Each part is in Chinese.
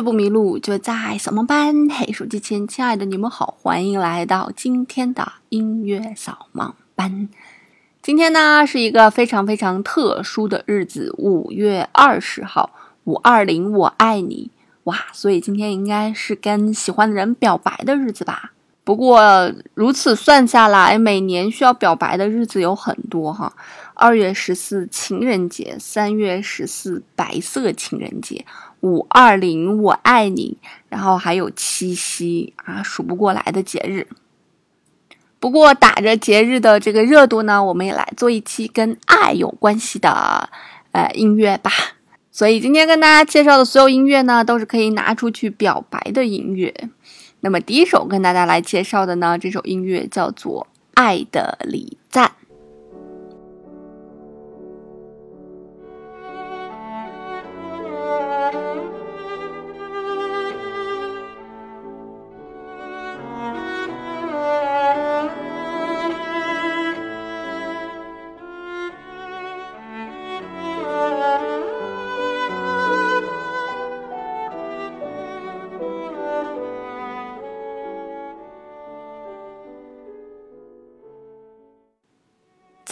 不迷路，就在扫盲班。嘿，手机前，亲爱的你们好，欢迎来到今天的音乐扫盲班。今天呢是一个非常非常特殊的日子，五月二十号，五二零，我爱你，哇！所以今天应该是跟喜欢的人表白的日子吧。不过如此算下来，每年需要表白的日子有很多哈。二月十四情人节，三月十四白色情人节，五二零我爱你，然后还有七夕啊，数不过来的节日。不过打着节日的这个热度呢，我们也来做一期跟爱有关系的呃音乐吧。所以今天跟大家介绍的所有音乐呢，都是可以拿出去表白的音乐。那么第一首跟大家来介绍的呢，这首音乐叫做《爱的礼赞》。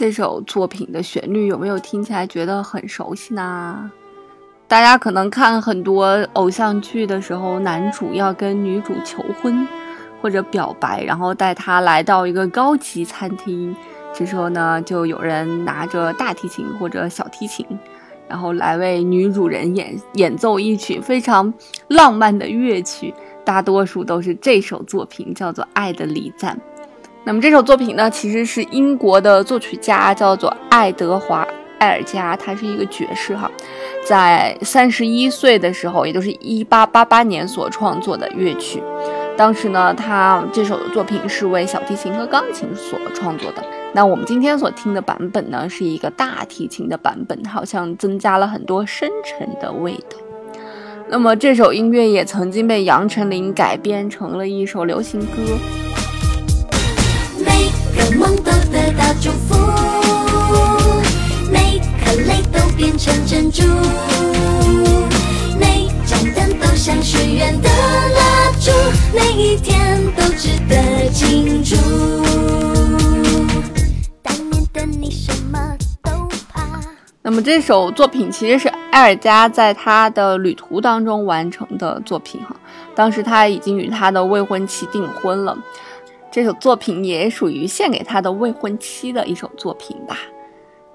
这首作品的旋律有没有听起来觉得很熟悉呢？大家可能看很多偶像剧的时候，男主要跟女主求婚或者表白，然后带她来到一个高级餐厅，这时候呢，就有人拿着大提琴或者小提琴，然后来为女主人演演奏一曲非常浪漫的乐曲，大多数都是这首作品，叫做《爱的礼赞》。那么这首作品呢，其实是英国的作曲家叫做爱德华·埃尔加，他是一个爵士哈，在三十一岁的时候，也就是一八八八年所创作的乐曲。当时呢，他这首作品是为小提琴和钢琴所创作的。那我们今天所听的版本呢，是一个大提琴的版本，好像增加了很多深沉的味道。那么这首音乐也曾经被杨丞琳改编成了一首流行歌。梦都得到祝福，每颗泪都变成珍珠，每盏灯都像许愿的蜡烛，每一天都值得庆祝。当年的你什么都怕。那么这首作品其实是埃尔加在他的旅途当中完成的作品哈，当时他已经与他的未婚妻订婚了。这首作品也属于献给他的未婚妻的一首作品吧，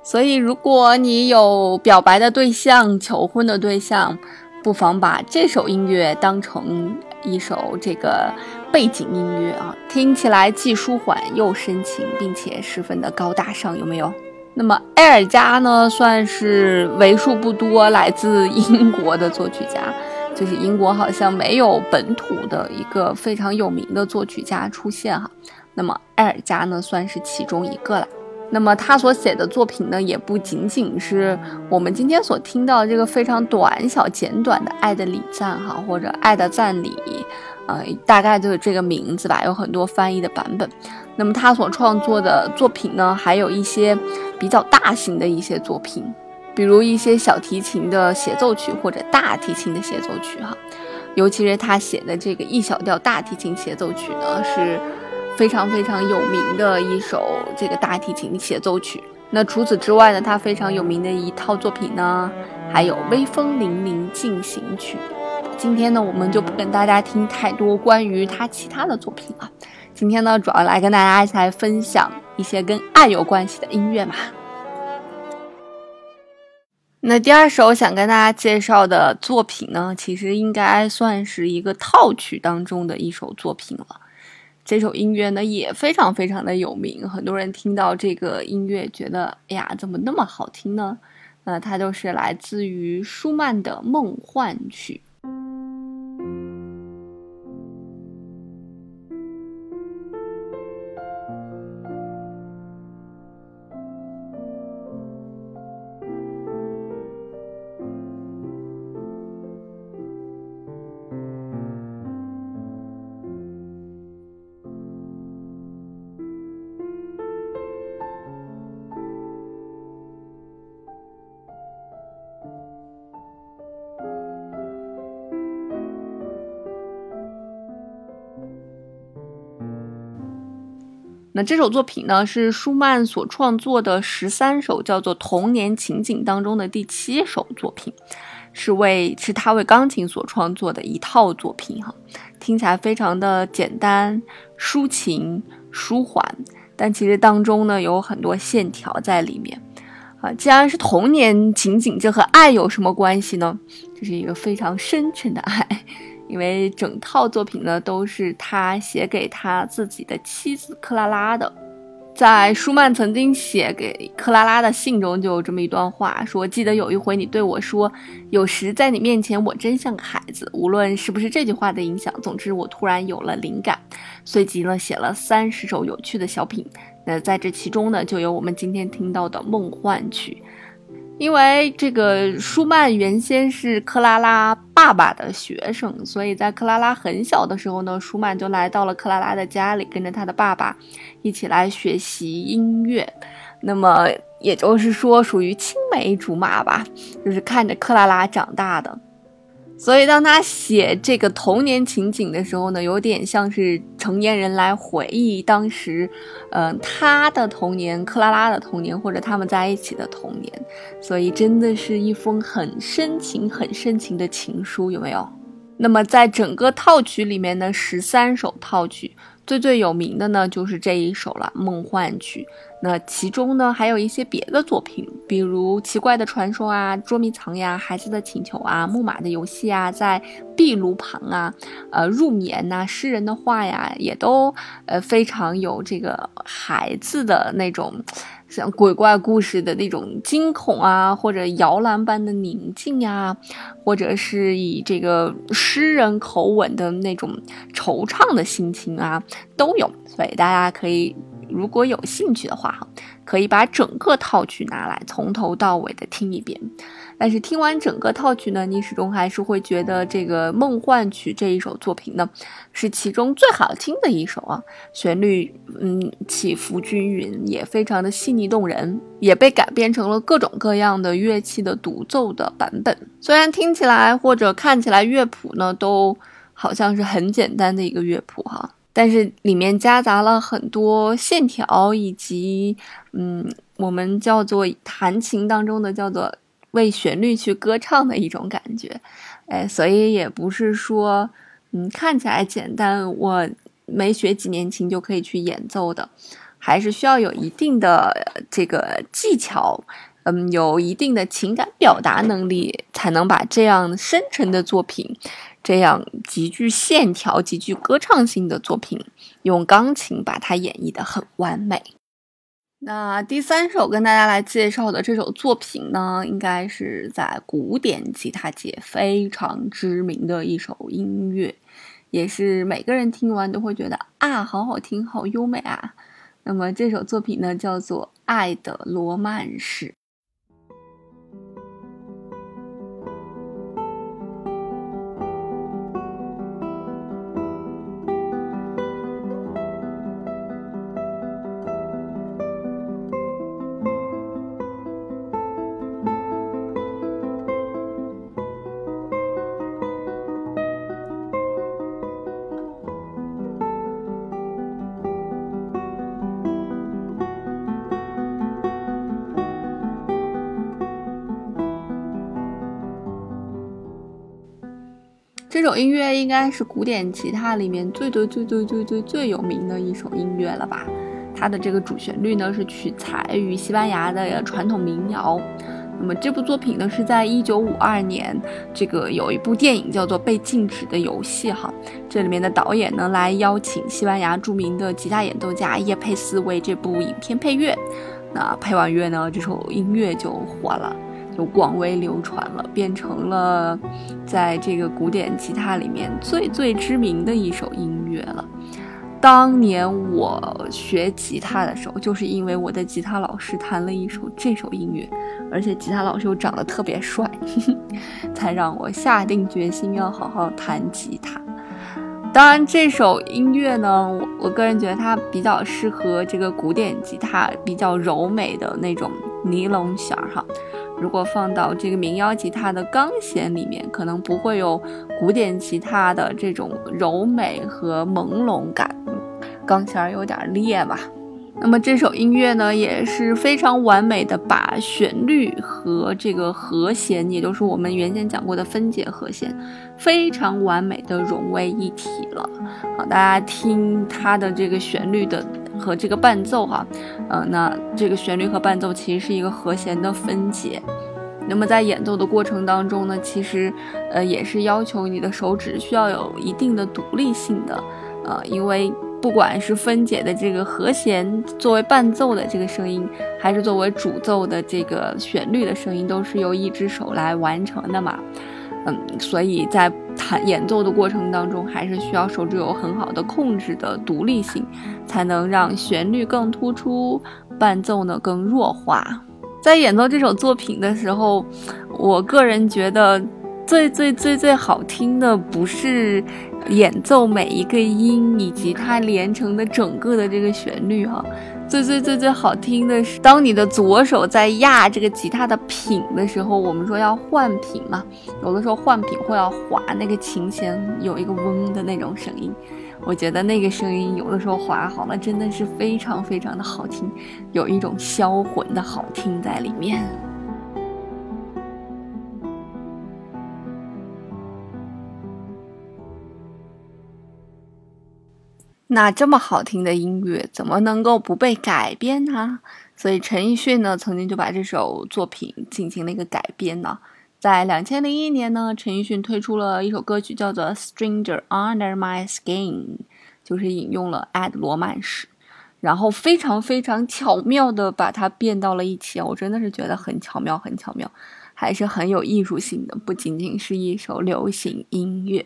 所以如果你有表白的对象、求婚的对象，不妨把这首音乐当成一首这个背景音乐啊，听起来既舒缓又深情，并且十分的高大上，有没有？那么埃尔加呢，算是为数不多来自英国的作曲家。就是英国好像没有本土的一个非常有名的作曲家出现哈，那么埃尔加呢算是其中一个了。那么他所写的作品呢，也不仅仅是我们今天所听到这个非常短小简短的《爱的礼赞》哈，或者《爱的赞礼》，呃，大概就是这个名字吧，有很多翻译的版本。那么他所创作的作品呢，还有一些比较大型的一些作品。比如一些小提琴的协奏曲或者大提琴的协奏曲，哈，尤其是他写的这个 E 小调大提琴协奏曲呢，是非常非常有名的一首这个大提琴协奏曲。那除此之外呢，他非常有名的一套作品呢，还有《微风凛凛进行曲》。今天呢，我们就不跟大家听太多关于他其他的作品了。今天呢，主要来跟大家一起来分享一些跟爱有关系的音乐嘛。那第二首想跟大家介绍的作品呢，其实应该算是一个套曲当中的一首作品了。这首音乐呢也非常非常的有名，很多人听到这个音乐觉得，哎呀，怎么那么好听呢？那它就是来自于舒曼的《梦幻曲》。那这首作品呢，是舒曼所创作的十三首叫做童年情景当中的第七首作品，是为是他为钢琴所创作的一套作品哈，听起来非常的简单、抒情、舒缓，但其实当中呢有很多线条在里面。啊。既然是童年情景，这和爱有什么关系呢？这是一个非常深沉的爱。因为整套作品呢都是他写给他自己的妻子克拉拉的，在舒曼曾经写给克拉拉的信中就有这么一段话，说：“记得有一回你对我说，有时在你面前我真像个孩子。无论是不是这句话的影响，总之我突然有了灵感，随即呢写了三十首有趣的小品。那在这其中呢，就有我们今天听到的《梦幻曲》。”因为这个舒曼原先是克拉拉爸爸的学生，所以在克拉拉很小的时候呢，舒曼就来到了克拉拉的家里，跟着他的爸爸一起来学习音乐。那么也就是说，属于青梅竹马吧，就是看着克拉拉长大的。所以，当他写这个童年情景的时候呢，有点像是成年人来回忆当时，嗯，他的童年、克拉拉的童年，或者他们在一起的童年。所以，真的是一封很深情、很深情的情书，有没有？那么，在整个套曲里面呢，十三首套曲。最最有名的呢，就是这一首了，《梦幻曲》。那其中呢，还有一些别的作品，比如《奇怪的传说》啊，《捉迷藏》呀，《孩子的请求》啊，《木马的游戏》啊，在壁炉旁啊，呃，入眠呐，诗人的话呀，也都呃非常有这个孩子的那种。像鬼怪故事的那种惊恐啊，或者摇篮般的宁静呀，或者是以这个诗人口吻的那种惆怅的心情啊，都有。所以大家可以，如果有兴趣的话，哈，可以把整个套曲拿来从头到尾的听一遍。但是听完整个套曲呢，你始终还是会觉得这个《梦幻曲》这一首作品呢，是其中最好听的一首啊。旋律嗯起伏均匀，也非常的细腻动人，也被改编成了各种各样的乐器的独奏的版本。虽然听起来或者看起来乐谱呢都好像是很简单的一个乐谱哈，但是里面夹杂了很多线条以及嗯我们叫做弹琴当中的叫做。为旋律去歌唱的一种感觉，哎，所以也不是说，嗯，看起来简单，我没学几年琴就可以去演奏的，还是需要有一定的这个技巧，嗯，有一定的情感表达能力，才能把这样深沉的作品，这样极具线条、极具歌唱性的作品，用钢琴把它演绎的很完美。那第三首跟大家来介绍的这首作品呢，应该是在古典吉他界非常知名的一首音乐，也是每个人听完都会觉得啊，好好听，好优美啊。那么这首作品呢，叫做《爱的罗曼史》。这首音乐应该是古典吉他里面最最最最最最最有名的一首音乐了吧？它的这个主旋律呢是取材于西班牙的传统民谣。那么这部作品呢是在一九五二年，这个有一部电影叫做《被禁止的游戏》哈，这里面的导演呢来邀请西班牙著名的吉他演奏家叶佩斯为这部影片配乐。那配完乐呢，这首音乐就火了。就广为流传了，变成了在这个古典吉他里面最最知名的一首音乐了。当年我学吉他的时候，就是因为我的吉他老师弹了一首这首音乐，而且吉他老师又长得特别帅，才让我下定决心要好好弹吉他。当然，这首音乐呢，我我个人觉得它比较适合这个古典吉他比较柔美的那种尼龙弦儿哈。如果放到这个民谣吉他的钢弦里面，可能不会有古典吉他的这种柔美和朦胧感，钢弦儿有点裂吧。那么这首音乐呢，也是非常完美的把旋律和这个和弦，也就是我们原先讲过的分解和弦，非常完美的融为一体了。好，大家听它的这个旋律的和这个伴奏哈，呃，那这个旋律和伴奏其实是一个和弦的分解。那么在演奏的过程当中呢，其实呃也是要求你的手指需要有一定的独立性的，呃，因为。不管是分解的这个和弦作为伴奏的这个声音，还是作为主奏的这个旋律的声音，都是由一只手来完成的嘛。嗯，所以在弹演奏的过程当中，还是需要手指有很好的控制的独立性，才能让旋律更突出，伴奏呢更弱化。在演奏这首作品的时候，我个人觉得最最最最好听的不是。演奏每一个音以及它连成的整个的这个旋律哈，最最最最好听的是，当你的左手在压这个吉他的品的时候，我们说要换品嘛，有的时候换品会要滑那个琴弦有一个嗡的那种声音，我觉得那个声音有的时候滑好了真的是非常非常的好听，有一种销魂的好听在里面。那这么好听的音乐，怎么能够不被改编呢？所以陈奕迅呢，曾经就把这首作品进行了一个改编呢。在两千零一年呢，陈奕迅推出了一首歌曲，叫做《Stranger Under My Skin》，就是引用了《爱的罗曼史》，然后非常非常巧妙的把它变到了一起。我真的是觉得很巧妙，很巧妙，还是很有艺术性的，不仅仅是一首流行音乐。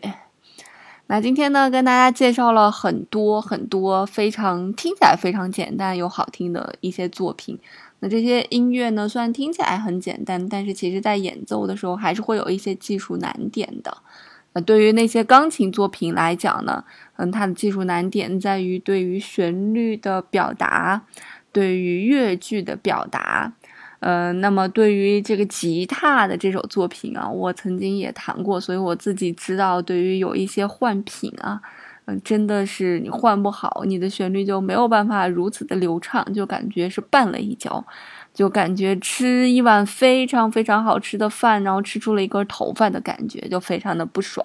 那今天呢，跟大家介绍了很多很多非常听起来非常简单又好听的一些作品。那这些音乐呢，虽然听起来很简单，但是其实在演奏的时候还是会有一些技术难点的。那对于那些钢琴作品来讲呢，嗯，它的技术难点在于对于旋律的表达，对于乐句的表达。呃，那么对于这个吉他的这首作品啊，我曾经也弹过，所以我自己知道，对于有一些换品啊，嗯，真的是你换不好，你的旋律就没有办法如此的流畅，就感觉是绊了一跤，就感觉吃一碗非常非常好吃的饭，然后吃出了一根头发的感觉，就非常的不爽。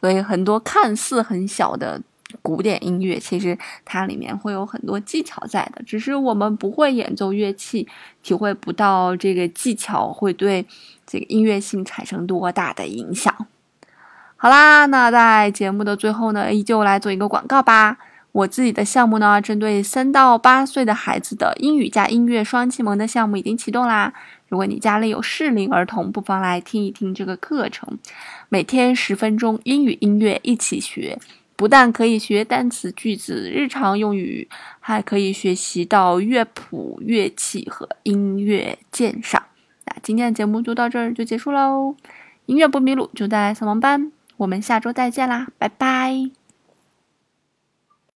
所以很多看似很小的。古典音乐其实它里面会有很多技巧在的，只是我们不会演奏乐器，体会不到这个技巧会对这个音乐性产生多大的影响。好啦，那在节目的最后呢，依旧来做一个广告吧。我自己的项目呢，针对三到八岁的孩子的英语加音乐双启蒙的项目已经启动啦。如果你家里有适龄儿童，不妨来听一听这个课程，每天十分钟，英语音乐一起学。不但可以学单词、句子、日常用语，还可以学习到乐谱、乐器和音乐鉴赏。那今天的节目就到这儿就结束喽。音乐不迷路就在扫盲班，我们下周再见啦，拜拜。